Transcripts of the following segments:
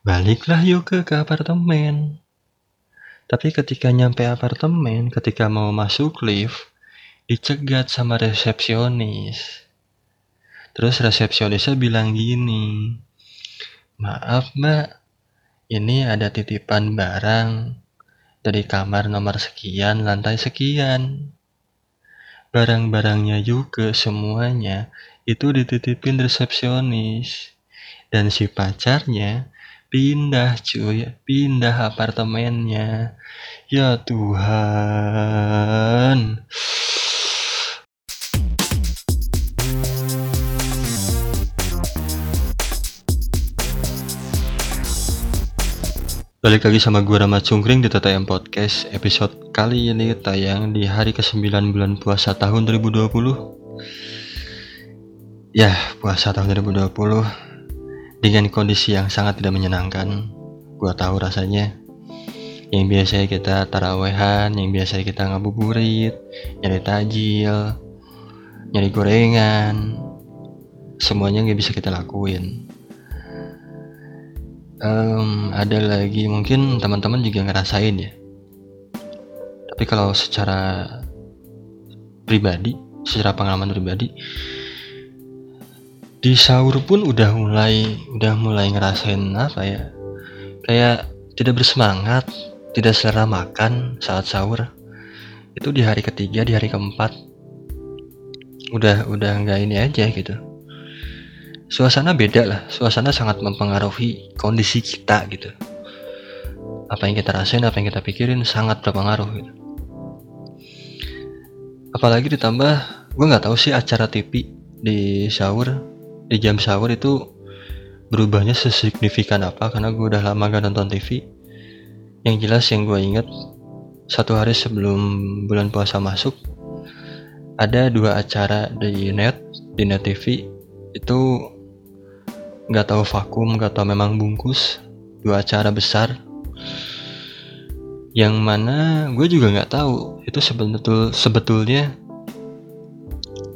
Baliklah Yuke ke apartemen. Tapi ketika nyampe apartemen, ketika mau masuk lift, dicegat sama resepsionis. Terus resepsionisnya bilang gini, Maaf mbak, ini ada titipan barang dari kamar nomor sekian, lantai sekian. Barang-barangnya juga semuanya itu dititipin resepsionis. Dan si pacarnya pindah cuy, pindah apartemennya. Ya Tuhan. Balik lagi sama gue Rama Cungkring di TTM Podcast Episode kali ini tayang di hari ke-9 bulan puasa tahun 2020 Ya, puasa tahun 2020 dengan kondisi yang sangat tidak menyenangkan. Gua tahu rasanya. Yang biasanya kita tarawehan, yang biasanya kita ngabuburit, nyari tajil, nyari gorengan, semuanya nggak bisa kita lakuin. Um, ada lagi mungkin teman-teman juga ngerasain ya. Tapi kalau secara pribadi, secara pengalaman pribadi, di sahur pun udah mulai udah mulai ngerasain apa ya? Kayak tidak bersemangat tidak selera makan saat sahur. Itu di hari ketiga di hari keempat. Udah udah nggak ini aja gitu. Suasana beda lah suasana sangat mempengaruhi kondisi kita gitu. Apa yang kita rasain apa yang kita pikirin sangat berpengaruh gitu. Apalagi ditambah gue nggak tahu sih acara TV di sahur di jam sahur itu berubahnya sesignifikan apa? Karena gue udah lama gak nonton TV yang jelas yang gue inget satu hari sebelum bulan puasa masuk ada dua acara di net di net TV itu nggak tahu vakum nggak tahu memang bungkus dua acara besar. Yang mana gue juga nggak tahu itu sebetul sebetulnya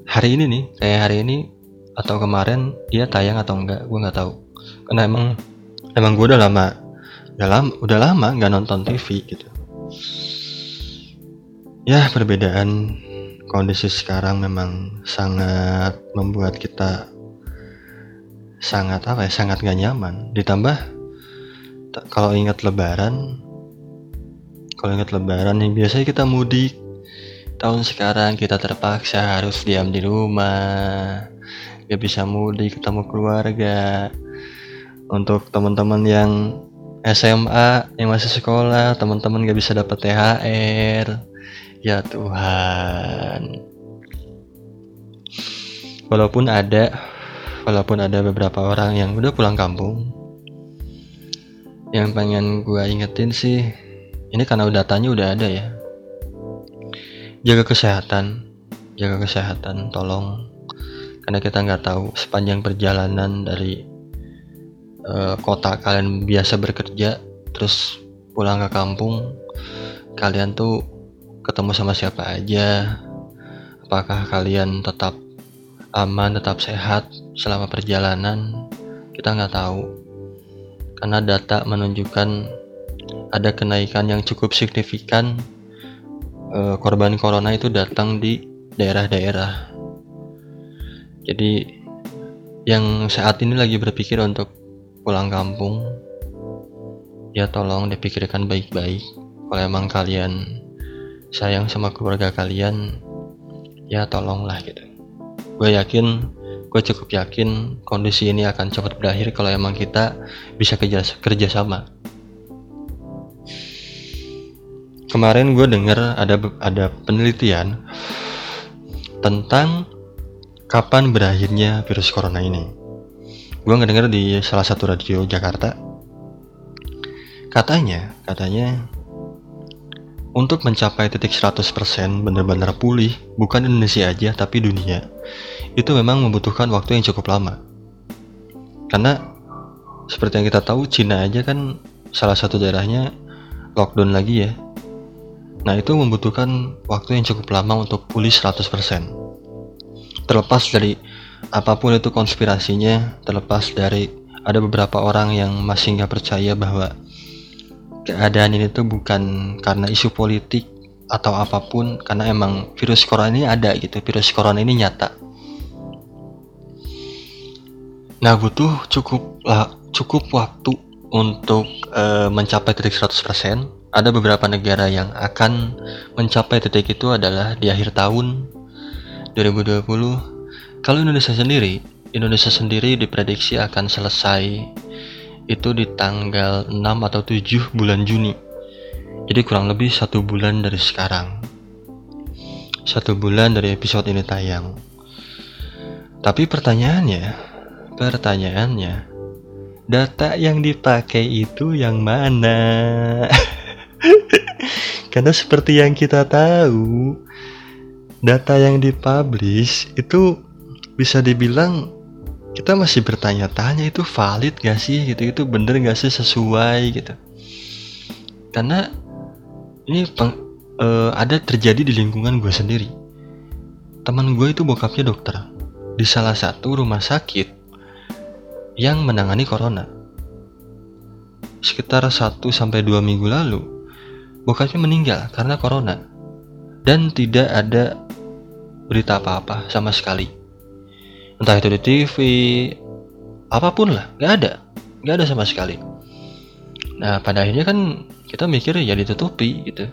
hari ini nih kayak hari ini atau kemarin dia tayang atau enggak gue nggak tahu. Karena emang emang gue udah lama udah lama udah lama nggak nonton TV gitu. Ya perbedaan kondisi sekarang memang sangat membuat kita sangat apa ya sangat gak nyaman. Ditambah kalau ingat lebaran kalau ingat lebaran yang biasanya kita mudik. Tahun sekarang kita terpaksa harus diam di rumah gak bisa mudik ketemu keluarga. Untuk teman-teman yang SMA yang masih sekolah teman-teman gak bisa dapat THR ya Tuhan. Walaupun ada walaupun ada beberapa orang yang udah pulang kampung. Yang pengen gue ingetin sih ini karena datanya udah ada ya. Jaga kesehatan jaga kesehatan tolong karena kita nggak tahu sepanjang perjalanan dari uh, kota kalian biasa bekerja terus pulang ke kampung kalian tuh ketemu sama siapa aja? Apakah kalian tetap aman tetap sehat selama perjalanan? Kita nggak tahu. Karena data menunjukkan ada kenaikan yang cukup signifikan uh, korban corona itu datang di daerah-daerah jadi yang saat ini lagi berpikir untuk pulang kampung, ya tolong dipikirkan baik-baik. Kalau emang kalian sayang sama keluarga kalian, ya tolonglah gitu. Gue yakin, gue cukup yakin kondisi ini akan cepat berakhir kalau emang kita bisa kerja kerja sama. Kemarin gue dengar ada ada penelitian tentang kapan berakhirnya virus corona ini. Gue ngedenger di salah satu radio Jakarta. Katanya, katanya untuk mencapai titik 100% benar-benar pulih, bukan Indonesia aja tapi dunia, itu memang membutuhkan waktu yang cukup lama. Karena seperti yang kita tahu Cina aja kan salah satu daerahnya lockdown lagi ya. Nah itu membutuhkan waktu yang cukup lama untuk pulih 100% terlepas dari apa pun itu konspirasinya terlepas dari ada beberapa orang yang masih nggak percaya bahwa keadaan ini tuh bukan karena isu politik atau apa pun karena emang virus corona ini ada gitu virus corona ini nyata. Nah butuh cukup lah cukup waktu untuk uh, mencapai titik 100% ada beberapa negara yang akan mencapai titik itu adalah di akhir tahun 2020 kalau Indonesia sendiri Indonesia sendiri diprediksi akan selesai itu di tanggal 6 atau 7 bulan Juni. Jadi kurang lebih satu bulan dari sekarang. Satu bulan dari episode ini tayang. Tapi pertanyaannya pertanyaannya data yang dipakai itu yang mana? Karena seperti yang kita tahu data yang dipublish itu bisa dibilang kita masih bertanya-tanya itu valid gak sih? Gitu. Itu bener gak sih? Sesuai gitu. Karena ini peng, uh, ada terjadi di lingkungan gue sendiri. Teman gue itu bokapnya dokter di salah satu rumah sakit yang menangani corona. Sekitar 1 sampai 2 minggu lalu bokapnya meninggal karena corona. Dan tidak ada berita apa-apa sama sekali. Entah itu di TV apa pun lah nggak ada. Nggak ada sama sekali. Nah pada akhirnya kan kita mikir ya ditutupi gitu.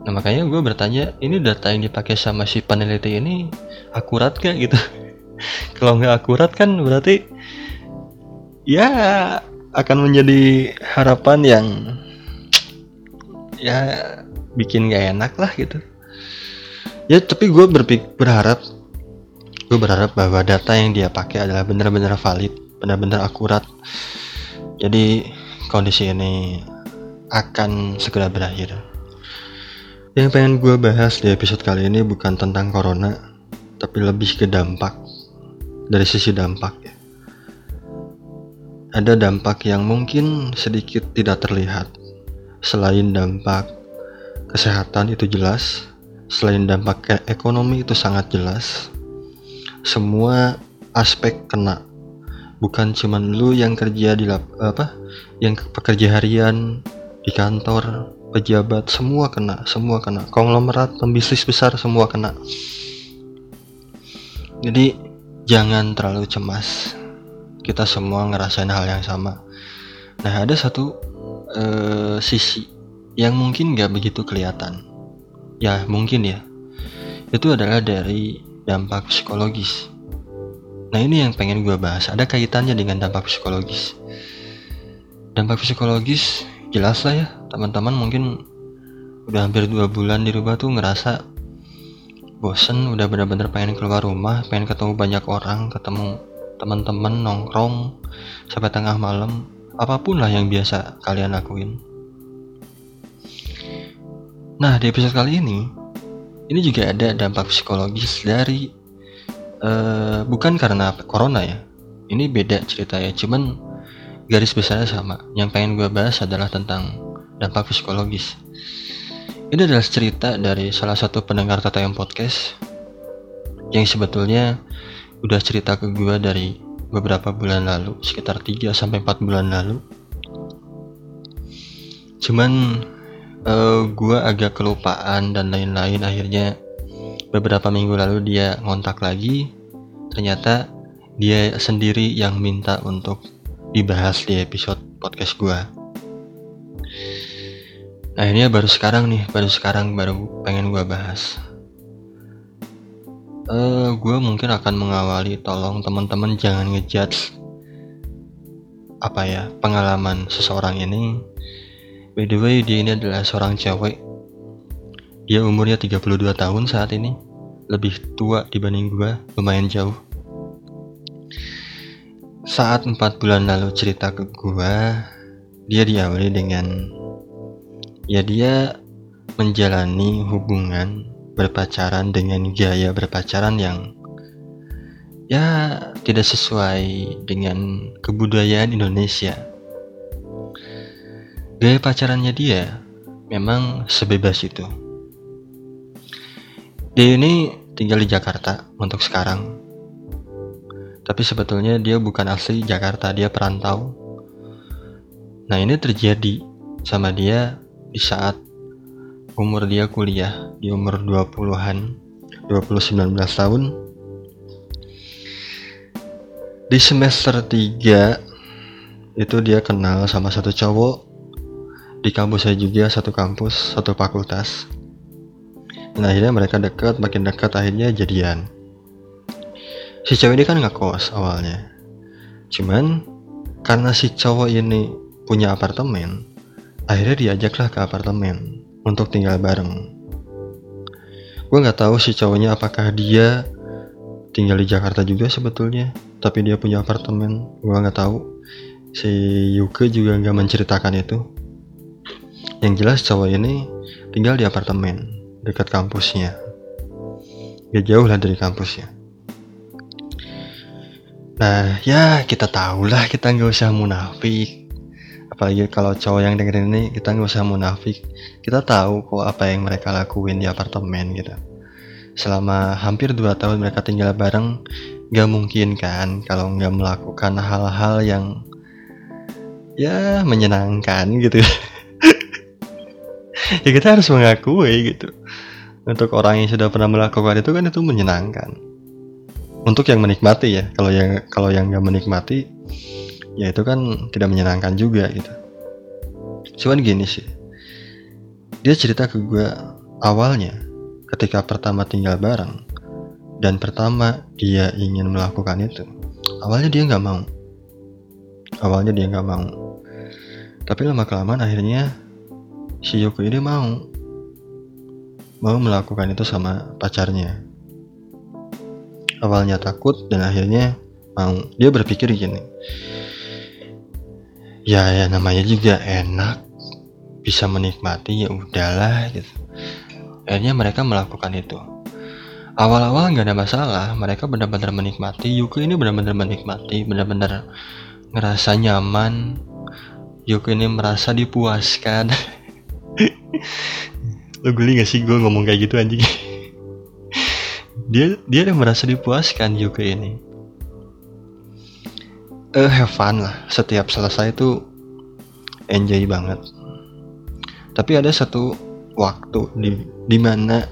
Nah makanya gue bertanya ini data yang dipakai sama si peneliti ini akurat gak gitu. Kalau nggak akurat kan berarti ya akan menjadi harapan yang ya bikin gak enak lah gitu ya tapi gue berharap gue berharap bahwa data yang dia pakai adalah benar-benar valid benar-benar akurat. Jadi kondisi ini akan segera berakhir. Yang pengen gue bahas di episode kali ini bukan tentang corona tapi lebih ke dampak. Dari sisi dampak ya. Ada dampak yang mungkin sedikit tidak terlihat. Selain dampak kesehatan itu jelas selain dampak ekonomi itu sangat jelas semua aspek kena. Bukan cuman lu yang kerja di lap, apa yang pekerja harian di kantor pejabat semua kena semua kena. Konglomerat pembisnis besar semua kena. Jadi jangan terlalu cemas. Kita semua ngerasain hal yang sama. Nah ada satu uh, sisi yang mungkin gak begitu kelihatan ya mungkin ya itu adalah dari dampak psikologis. Nah ini yang pengen gue bahas, ada kaitannya dengan dampak psikologis. Dampak psikologis jelas lah ya, teman-teman mungkin udah hampir dua bulan di rumah tuh ngerasa bosen, udah bener-bener pengen keluar rumah, pengen ketemu banyak orang, ketemu teman-teman nongkrong sampai tengah malam, apa pun lah yang biasa kalian lakuin. Nah di episode kali ini ini juga ada dampak psikologis dari uh, bukan karena corona ya. Ini beda ceritanya cuman garis besarnya sama. Yang pengen gue bahas adalah tentang dampak psikologis. Ini adalah cerita dari salah satu pendengar TTM Podcast yang sebetulnya udah cerita ke gue dari beberapa bulan lalu sekitar 3 sampai 4 bulan lalu. Cuman uh, eh, gue agak kelupaan dan lain-lain. Akhirnya beberapa minggu lalu dia ngontak lagi. Ternyata dia sendiri yang minta untuk dibahas di episode podcast gue akhirnya baru sekarang nih baru sekarang baru pengen gue bahas. Uh, eh, gue mungkin akan mengawali tolong teman-teman jangan ngejudge apa ya pengalaman seseorang ini By the way, dia ini adalah seorang cewek. Dia umurnya 32 tahun saat ini. Lebih tua dibanding gue, lumayan jauh. Saat 4 bulan lalu cerita ke gue, dia diawali dengan ya dia menjalani hubungan berpacaran dengan gaya berpacaran yang ya tidak sesuai dengan kebudayaan Indonesia Gaya pacarannya dia memang sebebas itu. Dia ini tinggal di Jakarta untuk sekarang. tapi sebetulnya dia bukan asli Jakarta dia perantau nah ini terjadi sama dia di saat umur dia kuliah di umur 20-an 20-19 tahun di semester 3 itu dia kenal sama satu cowok di kampus saya juga satu kampus satu fakultas. Dan akhirnya mereka dekat makin dekat akhirnya jadian. Si cewek ini kan nggak kos awalnya. Cuman karena si cowok ini punya apartemen akhirnya diajaklah ke apartemen untuk tinggal bareng. Gue nggak tahu si cowoknya apakah dia tinggal di Jakarta juga sebetulnya tapi dia punya apartemen. Gue nggak tahu. Si Yuke juga nggak menceritakan itu yang jelas cowok ini tinggal di apartemen dekat kampusnya. Gak jauh lah dari kampusnya. Nah ya kita tahu lah kita nggak usah munafik. Apalagi kalau cowok yang dengerin ini kita nggak usah munafik. Kita tahu kok apa yang mereka lakuin di apartemen gitu. Selama hampir 2 tahun mereka tinggal bareng, gak mungkin kan kalau nggak melakukan hal-hal yang ya menyenangkan gitu. ya kita harus mengakui gitu. Untuk orang yang sudah pernah melakukan itu kan itu menyenangkan. Untuk yang menikmati ya kalau yang kalau yang nggak menikmati ya itu kan tidak menyenangkan juga gitu. Cuman gini sih dia cerita ke gue awalnya ketika pertama tinggal bareng dan pertama dia ingin melakukan itu awalnya dia nggak mau. Awalnya dia nggak mau. Tapi lama kelamaan akhirnya si Yoko ini mau mau melakukan itu sama pacarnya. Awalnya takut dan akhirnya mau. Dia berpikir gini, ya ya namanya juga enak, bisa menikmati ya udahlah gitu. Akhirnya mereka melakukan itu. Awal-awal nggak ada masalah, mereka benar-benar menikmati. Yuko ini benar-benar menikmati, benar-benar ngerasa nyaman. Yuko ini merasa dipuaskan. lo geli gak sih gue ngomong kayak gitu anjing? Dia dia yang merasa dipuaskan juga ini. Eh uh, have fun lah. Setiap selesai itu enjoy banget. Tapi ada satu waktu di di mana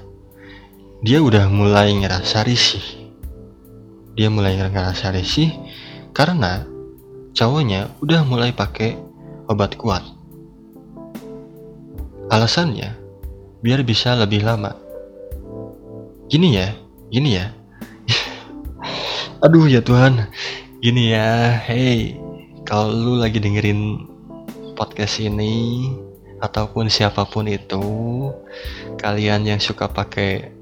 dia udah mulai ngerasa risih. Dia mulai ngerasa risih karena cowoknya udah mulai pakai obat kuat Alasannya, biar bisa lebih lama. Gini ya, gini ya. Aduh ya Tuhan, gini ya. Hey, kalau lu lagi dengerin podcast ini ataupun siapa pun itu, kalian yang suka pakai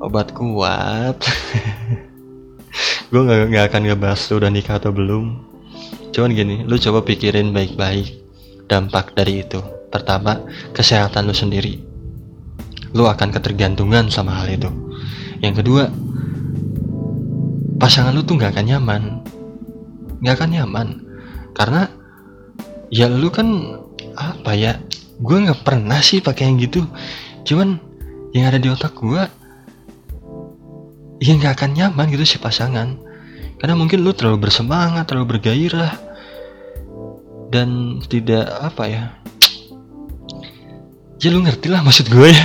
obat kuat, gue gak, gak akan ngebahas lu udah nikah atau belum. Cuman gini, lu coba pikirin baik-baik dampak dari itu. Pertama, kesehatan lu sendiri. Lu akan ketergantungan sama hal itu. Yang kedua, pasangan lu tuh gak akan nyaman. Gak akan nyaman. Karena ya lu kan apa ya? Gue gak pernah sih pakai yang gitu. Cuman yang ada di otak gue ya gak akan nyaman gitu si pasangan. Karena mungkin lu terlalu bersemangat, terlalu bergairah dan tidak apa ya ya lu ngerti lah maksud gue ya.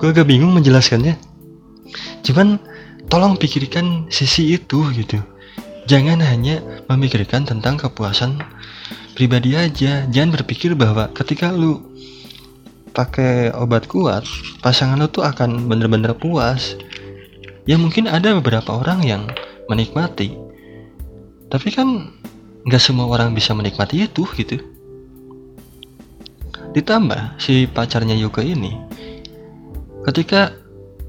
Gue agak bingung menjelaskannya. Cuman tolong pikirkan sisi itu gitu. Jangan hanya memikirkan tentang kepuasan pribadi aja. Jangan berpikir bahwa ketika lu pakai obat kuat pasangan lu tuh akan bener-bener puas. Ya mungkin ada beberapa orang yang menikmati. Tapi kan nggak semua orang bisa menikmati itu gitu Ditambah si pacarnya Yuka ini ketika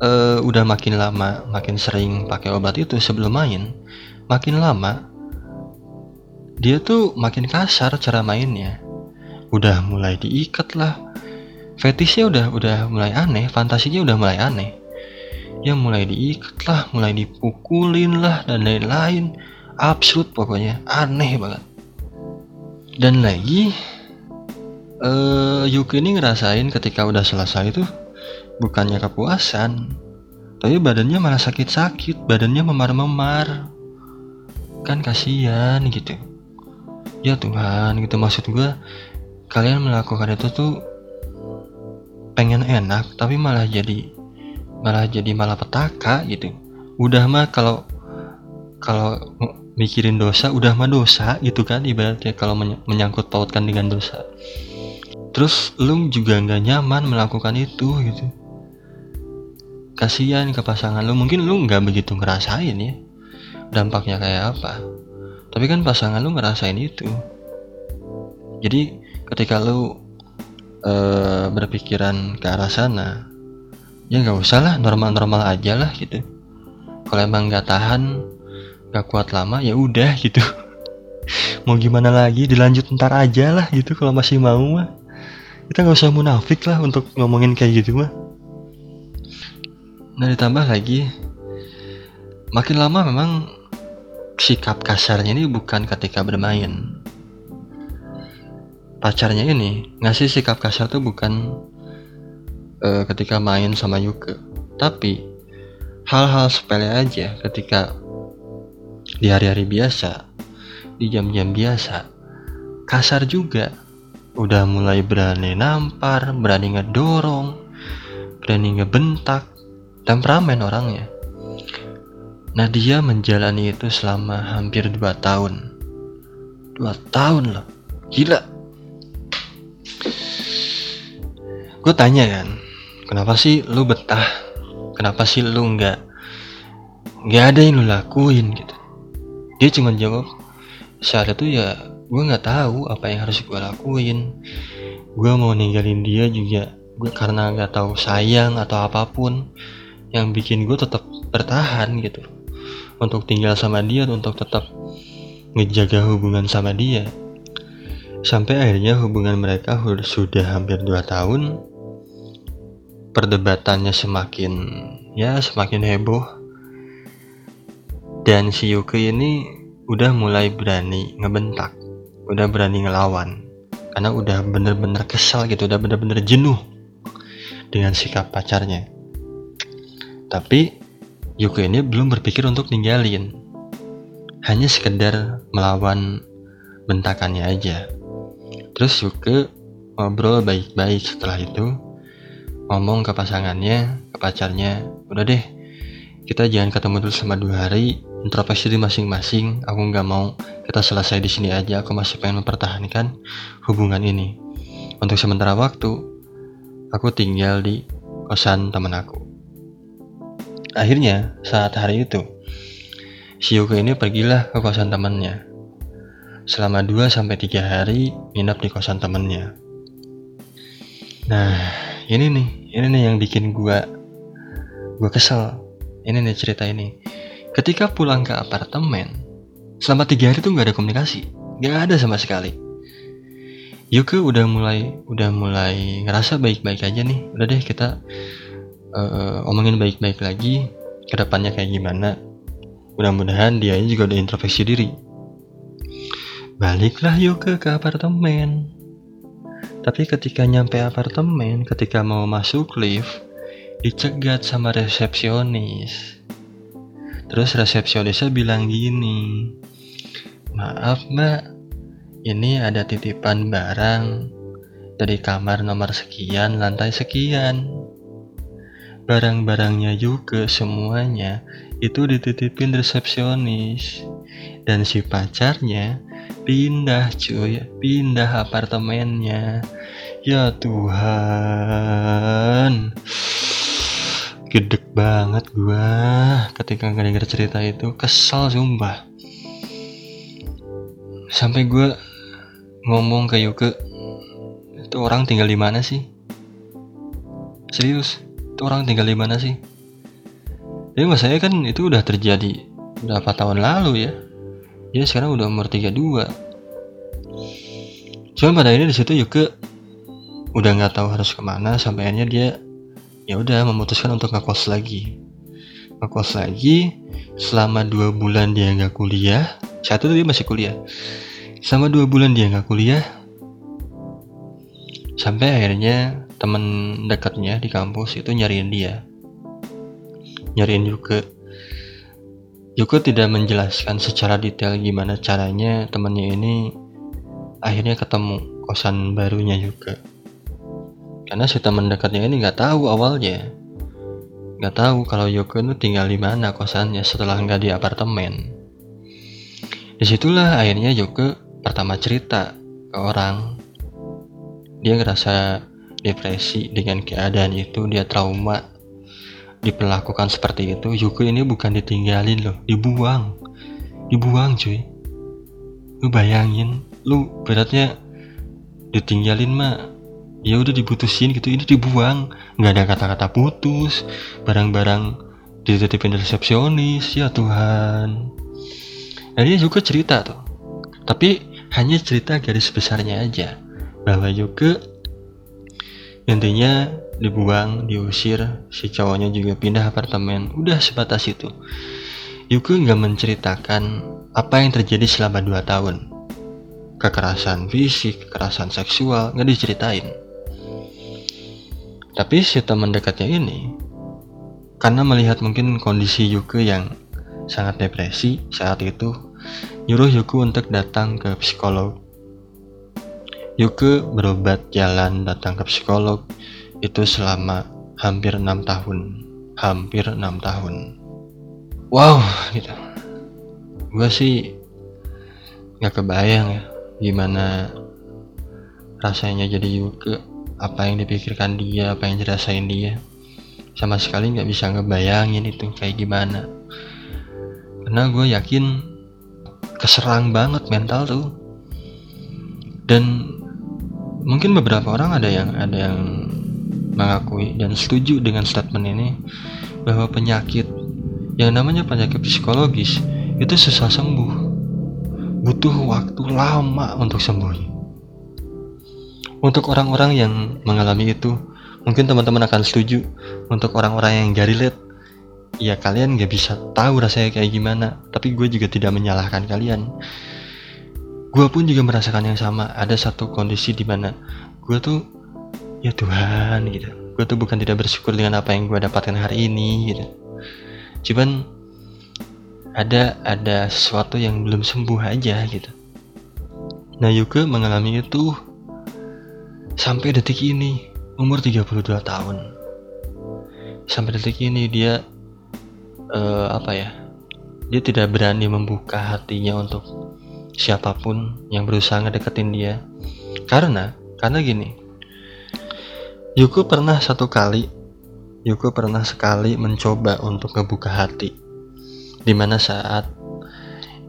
uh, udah makin lama, makin sering pakai obat itu sebelum main, makin lama dia tuh makin kasar cara mainnya. Udah mulai diikat lah. Fetishnya udah udah mulai aneh, fantasinya udah mulai aneh. Ya mulai diikat lah, mulai dipukulin lah dan lain-lain. Absurd pokoknya, aneh banget. Dan lagi uh, Yuki ini ngerasain ketika udah selesai itu bukannya kepuasan tapi badannya malah sakit-sakit badannya memar-memar. Kan kasihan gitu. Ya Tuhan gitu maksud gue kalian melakukan itu tuh pengen enak tapi malah jadi malah jadi malah petaka gitu. Udah mah kalau kalau mikirin dosa udah mah dosa gitu kan ibaratnya kalau menyangkut pautkan dengan dosa terus lu juga nggak nyaman melakukan itu gitu. Kasihan ke pasangan lu. Mungkin lu nggak begitu ngerasain ya. Dampaknya kayak apa? Tapi kan pasangan lu ngerasain itu. Jadi ketika lu uh, berpikiran ke arah sana ya nggak usah lah normal-normal aja lah gitu. Kalau emang nggak tahan nggak kuat lama ya udah gitu. Mau gimana lagi? Dilanjut ntar aja lah gitu. Kalau masih mau mah kita nggak usah munafik lah untuk ngomongin kayak gitu mah. Nah ditambah lagi makin lama memang sikap kasarnya ini bukan ketika bermain. Pacarnya ini ngasih sikap kasar tuh bukan uh, ketika main sama Yuke. Tapi hal-hal sepele aja ketika di hari-hari biasa di jam-jam biasa kasar juga udah mulai berani nampar berani ngedorong berani ngebentak temperamen orangnya. Nah dia menjalani itu selama hampir 2 tahun. 2 tahun loh. Gila. Gue tanya kan kenapa sih lu betah? Kenapa sih lu nggak nggak ada yang lu lakuin gitu? Dia cuma jawab saat itu ya gue nggak tahu apa yang harus gue lakuin. Gue mau ninggalin dia juga gue karena nggak tahu sayang atau apa pun yang bikin gue tetap bertahan gitu. Untuk tinggal sama dia untuk tetap ngejaga hubungan sama dia. Sampai akhirnya hubungan mereka sudah hampir 2 tahun perdebatannya semakin ya semakin heboh. Dan si Yuki ini udah mulai berani ngebentak udah berani ngelawan. Karena udah bener-bener kesal gitu udah bener-bener jenuh dengan sikap pacarnya. Tapi Yuki ini belum berpikir untuk ninggalin. Hanya sekedar melawan bentakannya aja. Terus Yuki ngobrol baik-baik setelah itu. Ngomong ke pasangannya, ke pacarnya, udah deh, kita jangan ketemu dulu selama dua hari, introspeksi di masing-masing. Aku nggak mau kita selesai di sini aja. Aku masih pengen mempertahankan hubungan ini. Untuk sementara waktu, aku tinggal di kosan temen aku. Akhirnya, saat hari itu, si ini pergilah ke kosan temannya. Selama 2-3 hari, nginap di kosan temennya. Nah, ini nih ini nih yang bikin gua gua kesel ini nih cerita ini ketika pulang ke apartemen selama tiga hari tuh nggak ada komunikasi. Nggak ada sama sekali. Yuke udah mulai udah mulai ngerasa baik-baik aja nih. Udah deh kita uh, omongin baik-baik lagi. Ke depannya kayak gimana? Mudah-mudahan dia juga udah introspeksi diri. Baliklah Yuke ke apartemen. Tapi ketika nyampe apartemen, ketika mau masuk lift, dicegat sama resepsionis. Terus resepsionisnya bilang gini, maaf mbak, ini ada titipan barang dari kamar nomor sekian, lantai sekian. Barang-barangnya juga semuanya itu dititipin resepsionis. Dan si pacarnya pindah cuy pindah apartemennya ya Tuhan gedek banget gua ketika ngedenger cerita itu. Kesel sumpah. Sampai gua ngomong ke Yuke itu orang tinggal di mana sih? Serius itu orang tinggal di mana sih? Jadi saya kan itu udah terjadi berapa tahun lalu ya. Dia sekarang udah umur 32 cuman pada ini di situ juga udah nggak tahu harus ke mana. Sampai akhirnya dia ya udah memutuskan untuk ngekos lagi. Ngekos lagi selama dua bulan dia nggak kuliah. Satu dia masih kuliah. Selama dua bulan dia nggak kuliah sampai akhirnya temen dekatnya di kampus itu nyariin dia. Nyariin Yuke. Yuke tidak menjelaskan secara detail gimana caranya temennya ini akhirnya ketemu kosan barunya Yuke karena si teman dekatnya ini nggak tahu awalnya. Nggak tahu kalau Yuke itu tinggal di mana kosannya setelah nggak di apartemen. Di situlah akhirnya Yuke pertama cerita ke orang. Dia ngerasa depresi dengan keadaan itu dia trauma diperlakukan seperti itu. Yuke ini bukan ditinggalin loh dibuang. Dibuang cuy. Lu bayangin lu beratnya ditinggalin mah ya udah diputusin gitu ini dibuang. Nggak ada kata-kata putus. Barang-barang dititipin resepsionis ya Tuhan. Nah dia juga cerita tuh. Tapi hanya cerita garis besarnya aja. Bahwa juga intinya dibuang diusir si cowoknya juga pindah apartemen. Udah sebatas itu. Yuko nggak menceritakan apa yang terjadi selama 2 tahun. Kekerasan fisik kekerasan seksual nggak diceritain tapi si teman dekatnya ini karena melihat mungkin kondisi Yuko yang sangat depresi saat itu nyuruh Yuko untuk datang ke psikolog. Yuke berobat jalan datang ke psikolog itu selama hampir enam tahun. Hampir enam tahun. Wow gitu. Gue sih nggak kebayang ya gimana rasanya jadi Yuke apa yang dipikirkan dia apa yang dirasain dia. Sama sekali nggak bisa ngebayangin itu kayak gimana. Karena gue yakin keserang banget mental tuh. Dan mungkin beberapa orang ada yang ada yang mengakui dan setuju dengan statement ini bahwa penyakit yang namanya penyakit psikologis itu susah sembuh. Butuh waktu lama untuk sembuh untuk orang-orang yang mengalami itu mungkin teman-teman akan setuju. Untuk orang-orang yang gak relate ya kalian gak bisa tahu rasanya kayak gimana. Tapi gue juga tidak menyalahkan kalian. Gue pun juga merasakan yang sama. Ada satu kondisi di mana gue tuh ya Tuhan gitu. Gue tuh bukan tidak bersyukur dengan apa yang gue dapatkan hari ini gitu. Cuman ada ada sesuatu yang belum sembuh aja gitu. Nah Yuke mengalami itu sampai detik ini umur 32 tahun. Sampai detik ini dia uh, apa ya dia tidak berani membuka hatinya untuk siapa pun yang berusaha ngedeketin dia. Karena karena gini Yuko pernah satu kali Yuko pernah sekali mencoba untuk ngebuka hati. Di mana saat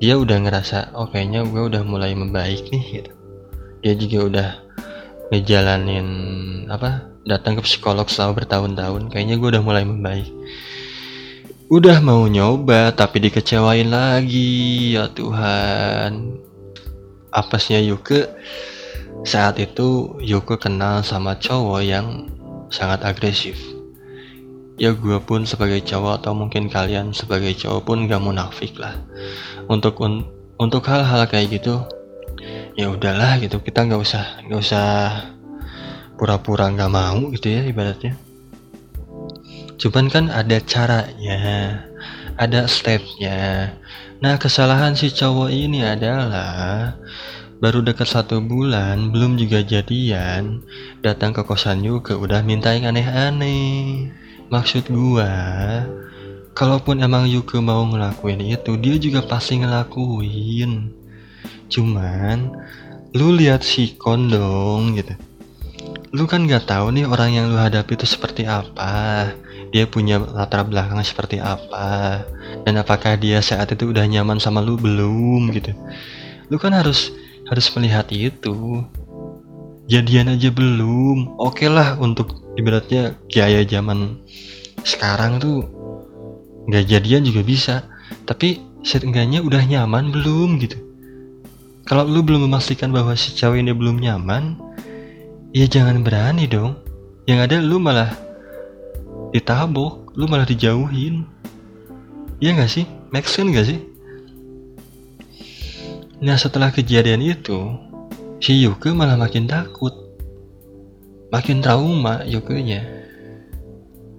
dia udah ngerasa oh kayaknya gue udah mulai membaik nih gitu. Dia juga udah ngejalanin apa datang ke psikolog selama bertahun-tahun kayaknya gue udah mulai membaik Udah mau nyoba tapi dikecewain lagi ya Tuhan. Apesnya Yuke saat itu Yuke kenal sama cowok yang sangat agresif. Ya gue pun sebagai cowok atau mungkin kalian sebagai cowok pun gak munafik lah. Untuk un untuk hal-hal kayak gitu ya udahlah gitu kita nggak usah nggak usah pura-pura nggak mau gitu ya ibaratnya Cuman kan ada caranya, ada stepnya. Nah kesalahan si cowok ini adalah baru dekat satu bulan, belum juga jadian, datang ke kosan juga udah minta yang aneh-aneh. Maksud gua, kalaupun emang Yuke mau ngelakuin itu, dia juga pasti ngelakuin. Cuman, lu lihat si kondong gitu. Lu kan gak tahu nih orang yang lu hadapi itu seperti apa. Dia punya latar belakang seperti apa. Dan apakah dia saat itu udah nyaman sama lu? Belum gitu. Lu kan harus harus melihat itu. Jadian aja belum. Oke okay lah untuk ibaratnya gaya zaman sekarang tuh nggak jadian juga bisa. Tapi seenggaknya udah nyaman belum gitu kalau lu belum memastikan bahwa si cewek ini belum nyaman ya jangan berani dong. Yang ada lu malah ditabok lu malah dijauhin. Iya gak sih? Make sense gak sih? Nah setelah kejadian itu Si Yuke malah makin takut. Makin trauma Yuke nya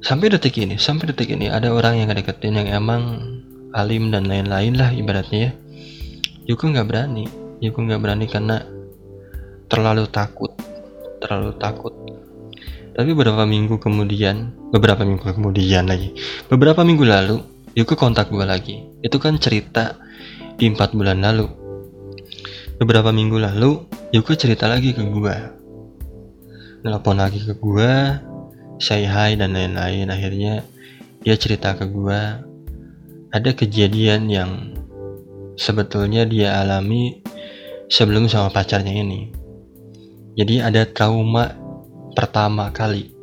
sampai detik ini sampai detik ini ada orang yang ngedeketin yang emang alim dan lain-lain lah ibaratnya ya. Yuko nggak berani Yuko nggak berani karena terlalu takut terlalu takut. Tapi beberapa minggu kemudian beberapa minggu kemudian lagi beberapa minggu lalu Yuko kontak gue lagi. Itu kan cerita di empat bulan lalu. Beberapa minggu lalu Yuko cerita lagi ke gue nelpon lagi ke gue say hi dan lain-lain. Akhirnya dia cerita ke gue ada kejadian yang sebetulnya dia alami sebelum sama pacarnya ini. Jadi ada trauma pertama kali.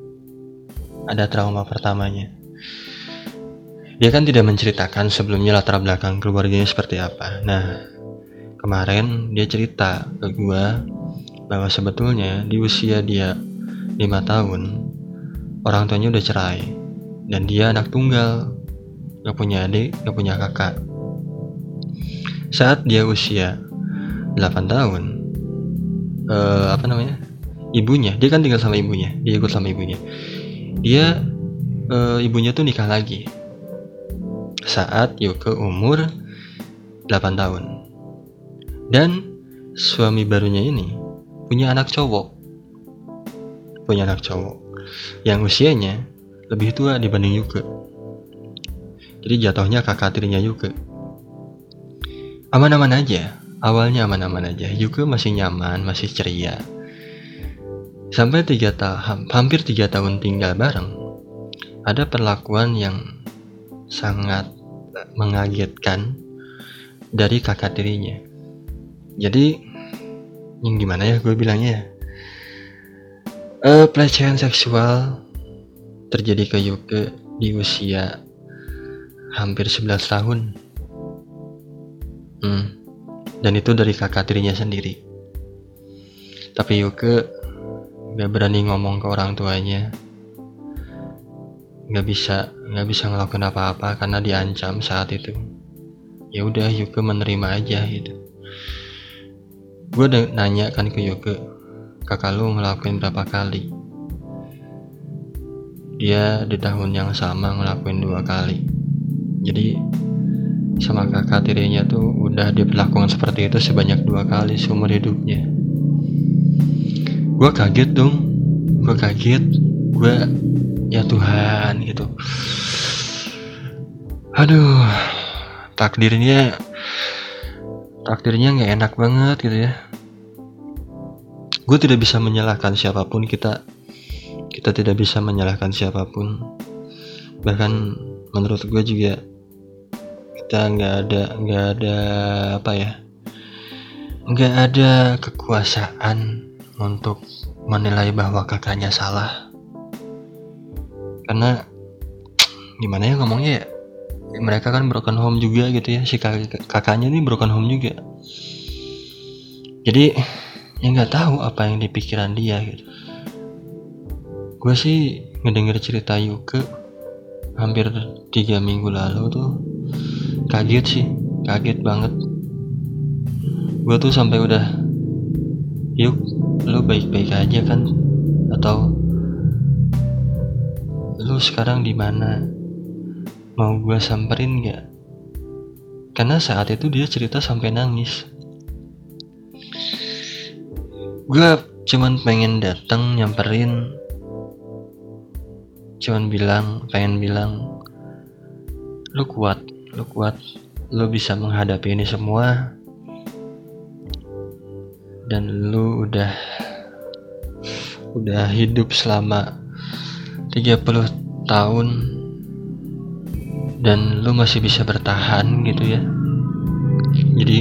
Ada trauma pertamanya. Dia kan tidak menceritakan sebelumnya latar belakang keluarganya seperti apa. Nah kemarin dia cerita ke gue bahwa sebetulnya di usia dia lima tahun orang tuanya udah cerai. Dan dia anak tunggal. Gak punya adik gak punya kakak. Saat dia usia 8 tahun. Uh, apa namanya? Ibunya. Dia kan tinggal sama ibunya. Dia ikut sama ibunya. Dia uh, ibunya tuh nikah lagi. Saat Yoko umur 8 tahun. Dan suami barunya ini punya anak cowok. Punya anak cowok. Yang usianya lebih tua dibanding Yuke. Jadi jatuhnya kakak tirinya Yuke. Aman-aman aja, awalnya aman-aman aja. Yuke masih nyaman, masih ceria. Sampai tiga tahun, hampir tiga tahun tinggal bareng, ada perlakuan yang sangat mengagetkan dari kakak tirinya. Jadi, yang gimana ya gue bilangnya ya? Uh, pelecehan seksual terjadi ke Yuke di usia hampir 11 tahun. Hmm. Dan itu dari kakak tirinya sendiri. Tapi Yuke gak berani ngomong ke orang tuanya. Gak bisa, gak bisa ngelakuin apa-apa karena diancam saat itu. Ya udah Yuke menerima aja gitu. Gue nanya kan ke Yuke, kakak lu ngelakuin berapa kali dia di tahun yang sama ngelakuin dua kali jadi sama kakak tirinya tuh udah diperlakukan seperti itu sebanyak dua kali seumur hidupnya. Gue kaget dong. Gue kaget. Gue ya Tuhan gitu. Aduh takdirnya takdirnya nggak enak banget gitu ya. Gue tidak bisa menyalahkan siapa pun kita kita tidak bisa menyalahkan siapa pun. Bahkan menurut gue juga kita nggak ada nggak ada apa ya? Nggak ada kekuasaan untuk menilai bahwa kakaknya salah. Karena gimana ya ngomongnya ya? Mereka kan broken home juga gitu ya si kak kakaknya ini broken home juga. Jadi ya nggak tahu apa yang dipikiran dia gitu. Gue sih ngedenger cerita Yuke hampir tiga minggu lalu tuh kaget sih kaget banget. Gue tuh sampai udah yuk lu baik-baik aja kan? Atau lu sekarang di mana? Mau gue samperin gak karena saat itu dia cerita sampai nangis. Gue cuman pengen datang nyamperin. Cuman bilang pengen bilang lu kuat lu kuat lu bisa menghadapi ini semua. Dan lu udah udah hidup selama 30 tahun. Dan lu masih bisa bertahan gitu ya. Jadi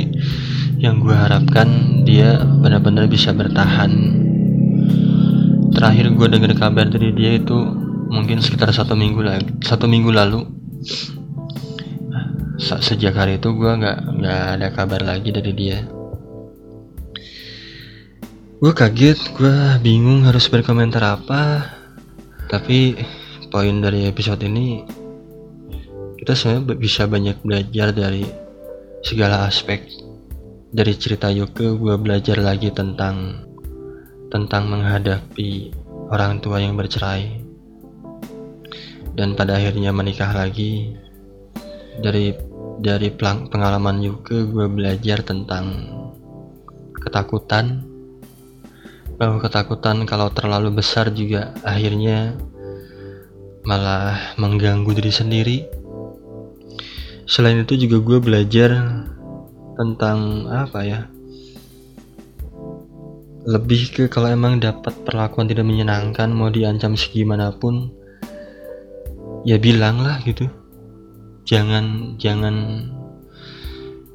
yang gue harapkan dia benar-benar bisa bertahan. Terakhir gue dengar kabar dari dia itu mungkin sekitar satu minggu lagi satu minggu lalu sejak hari itu gue nggak nggak ada kabar lagi dari dia. Gue kaget gue bingung harus berkomentar apa. Tapi poin dari episode ini kita sebenarnya bisa banyak belajar dari segala aspek. Dari cerita Yoke gue belajar lagi tentang tentang menghadapi orang tua yang bercerai. Dan pada akhirnya menikah lagi. Dari dari pengalaman juga gue belajar tentang ketakutan. Bahwa ketakutan kalau terlalu besar juga akhirnya malah mengganggu diri sendiri. Selain itu juga gue belajar tentang apa ya? Lebih ke kalau emang dapat perlakuan tidak menyenangkan mau diancam segimanapun ya bilang lah gitu jangan jangan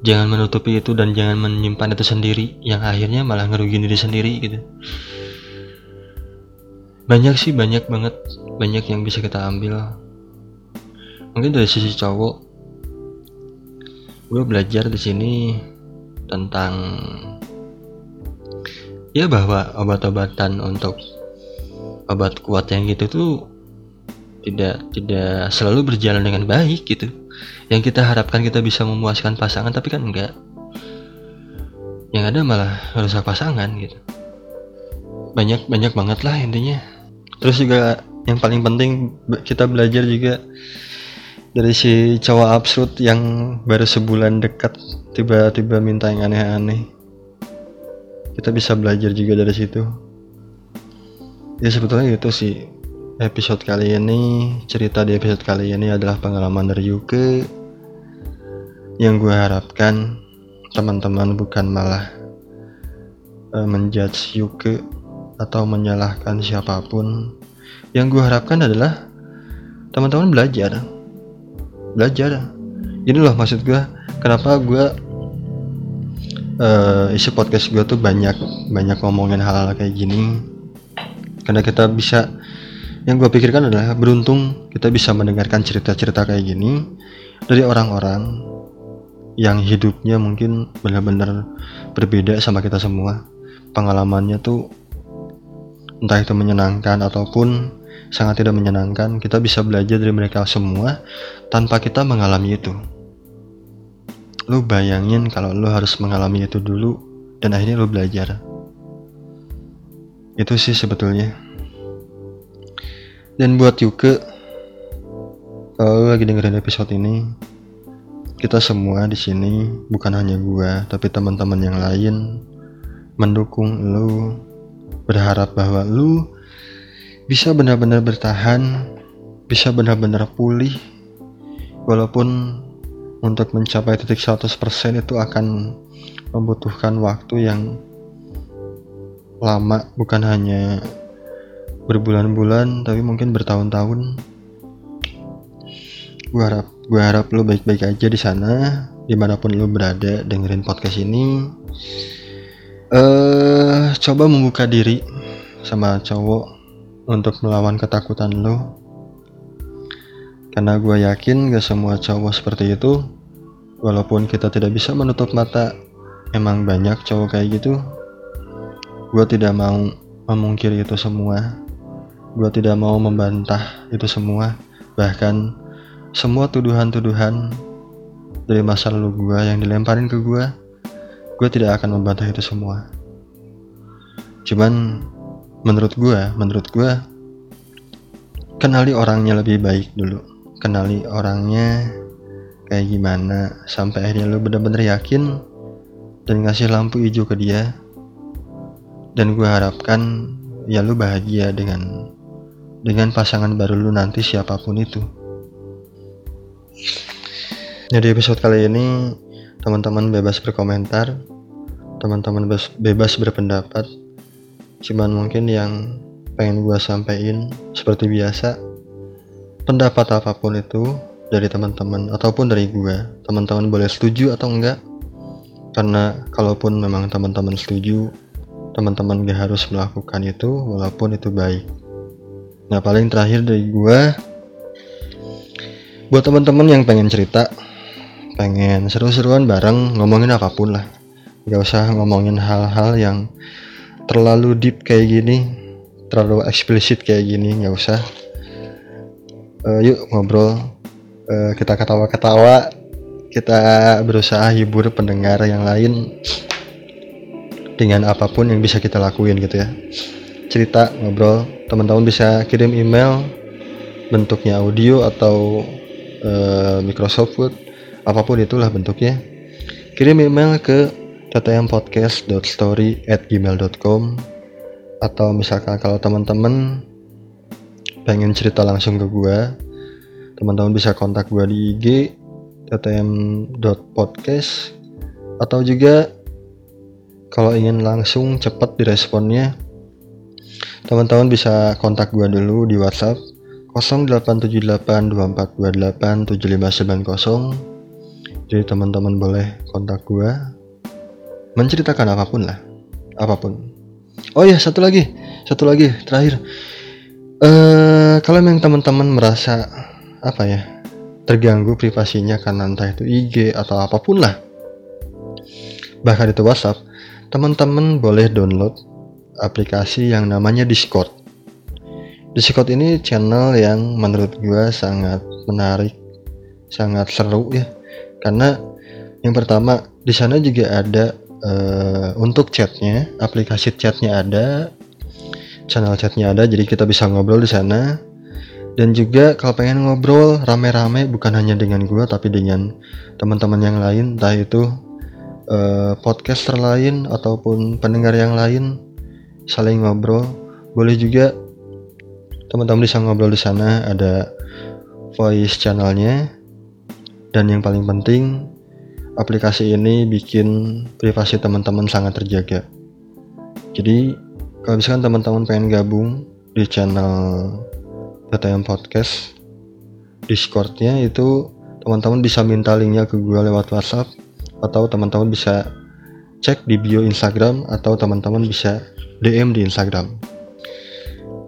jangan menutupi itu dan jangan menyimpan itu sendiri. Yang akhirnya malah ngerugiin diri sendiri gitu. Banyak sih banyak banget banyak yang bisa kita ambil. Mungkin dari sisi cowok gue belajar di sini tentang ya bahwa obat-obatan untuk obat kuat yang gitu tuh tidak tidak selalu berjalan dengan baik gitu. Yang kita harapkan kita bisa memuaskan pasangan tapi kan enggak. Yang ada malah merusak pasangan gitu. Banyak banyak banget lah intinya. Terus juga yang paling penting kita belajar juga dari si cowok absurd yang baru sebulan dekat tiba-tiba minta yang aneh-aneh. Kita bisa belajar juga dari situ. Ya sebetulnya itu sih episode kali ini cerita di episode kali ini adalah pengalaman dari Yuke. Yang gue harapkan teman-teman bukan malah uh, menjudge Yuke atau menyalahkan siapa pun. Yang gue harapkan adalah teman-teman belajar. Belajar. Ini loh maksud gue kenapa gue uh, isi podcast gue tuh banyak banyak ngomongin hal-hal kayak gini? Karena kita bisa yang gue pikirkan adalah beruntung kita bisa mendengarkan cerita-cerita kayak gini dari orang-orang yang hidupnya mungkin benar-benar berbeda sama kita semua. Pengalamannya tuh entah itu menyenangkan ataupun sangat tidak menyenangkan kita bisa belajar dari mereka semua tanpa kita mengalami itu. Lu bayangin kalau lu harus mengalami itu dulu dan akhirnya lu belajar. Itu sih sebetulnya dan buat Yuke kalau lagi dengerin episode ini kita semua di sini bukan hanya gua tapi teman-teman yang lain mendukung lu berharap bahwa lu bisa benar-benar bertahan bisa benar-benar pulih walaupun untuk mencapai titik 100% itu akan membutuhkan waktu yang lama bukan hanya berbulan-bulan tapi mungkin bertahun-tahun. Gue harap gue harap lo baik-baik aja di sana di mana pun lo berada dengerin podcast ini. Eh uh, coba membuka diri sama cowok untuk melawan ketakutan lo karena gue yakin gak semua cowok seperti itu Walaupun kita tidak bisa menutup mata Emang banyak cowok kayak gitu. Gue tidak mau memungkiri itu semua Gue tidak mau membantah itu semua. Bahkan semua tuduhan-tuduhan dari masa lalu gue yang dilemparin ke gue Gue tidak akan membantah itu semua. Cuman menurut gue, menurut gue Kenali orangnya lebih baik dulu. Kenali orangnya kayak gimana sampai akhirnya lu bener-bener yakin dan ngasih lampu hijau ke dia. Dan gue harapkan ya lu bahagia dengan dengan pasangan baru lu nanti siapa pun itu. Jadi episode kali ini teman-teman bebas berkomentar teman-teman bebas, berpendapat. Cuman mungkin yang pengen gue sampaikan seperti biasa pendapat apa pun itu dari teman-teman ataupun dari gue teman-teman boleh setuju atau enggak? Karena kalaupun memang teman-teman setuju teman-teman gak harus melakukan itu walaupun itu baik nah paling terakhir dari gue buat teman-teman yang pengen cerita pengen seru-seruan bareng ngomongin apa pun lah. Gak usah ngomongin hal-hal yang terlalu deep kayak gini terlalu eksplisit kayak gini gak usah. Uh, yuk ngobrol. Uh, kita ketawa-ketawa kita berusaha hibur pendengar yang lain dengan apa pun yang bisa kita lakuin gitu ya cerita ngobrol. Teman-teman bisa kirim email bentuknya audio atau uh, Microsoft Word apa pun itulah bentuknya. Kirim email ke ttmpodcast.story@gmail.com atau misalkan kalau teman-teman pengen cerita langsung ke gua teman-teman bisa kontak gua di IG ttm.podcast atau juga kalau ingin langsung cepat diresponnya teman-teman bisa kontak gua dulu di WhatsApp 087824287590 jadi teman-teman boleh kontak gua menceritakan apa pun lah apa pun. Oh ya satu lagi satu lagi terakhir. Eh kalau memang teman-teman merasa apa ya terganggu privasinya karena entah itu IG atau apa pun lah bahkan itu WhatsApp teman-teman boleh download aplikasi yang namanya Discord. Discord ini channel yang menurut gue sangat menarik sangat seru ya. Karena yang pertama di sana juga ada uh, untuk chatnya aplikasi chatnya ada channel chatnya ada jadi kita bisa ngobrol di sana. Dan juga kalau pengen ngobrol rame-rame bukan hanya dengan gue tapi dengan teman-teman yang lain entah itu uh, podcaster lain ataupun pendengar yang lain saling ngobrol. Boleh juga teman-teman bisa ngobrol di sana ada voice channelnya. Dan yang paling penting aplikasi ini bikin privasi teman-teman sangat terjaga. Jadi kalau misalkan teman-teman pengen gabung di channel PTM Podcast Discordnya itu teman-teman bisa minta linknya ke gue lewat WhatsApp atau teman-teman bisa cek di bio Instagram atau teman-teman bisa DM di Instagram.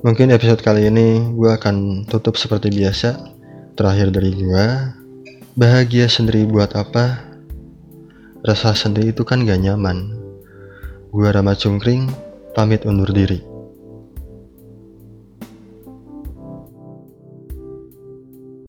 Mungkin episode kali ini gue akan tutup seperti biasa. Terakhir dari gue bahagia sendiri buat apa? Rasa sendiri itu kan gak nyaman. Gue Rama Cungkring pamit undur diri.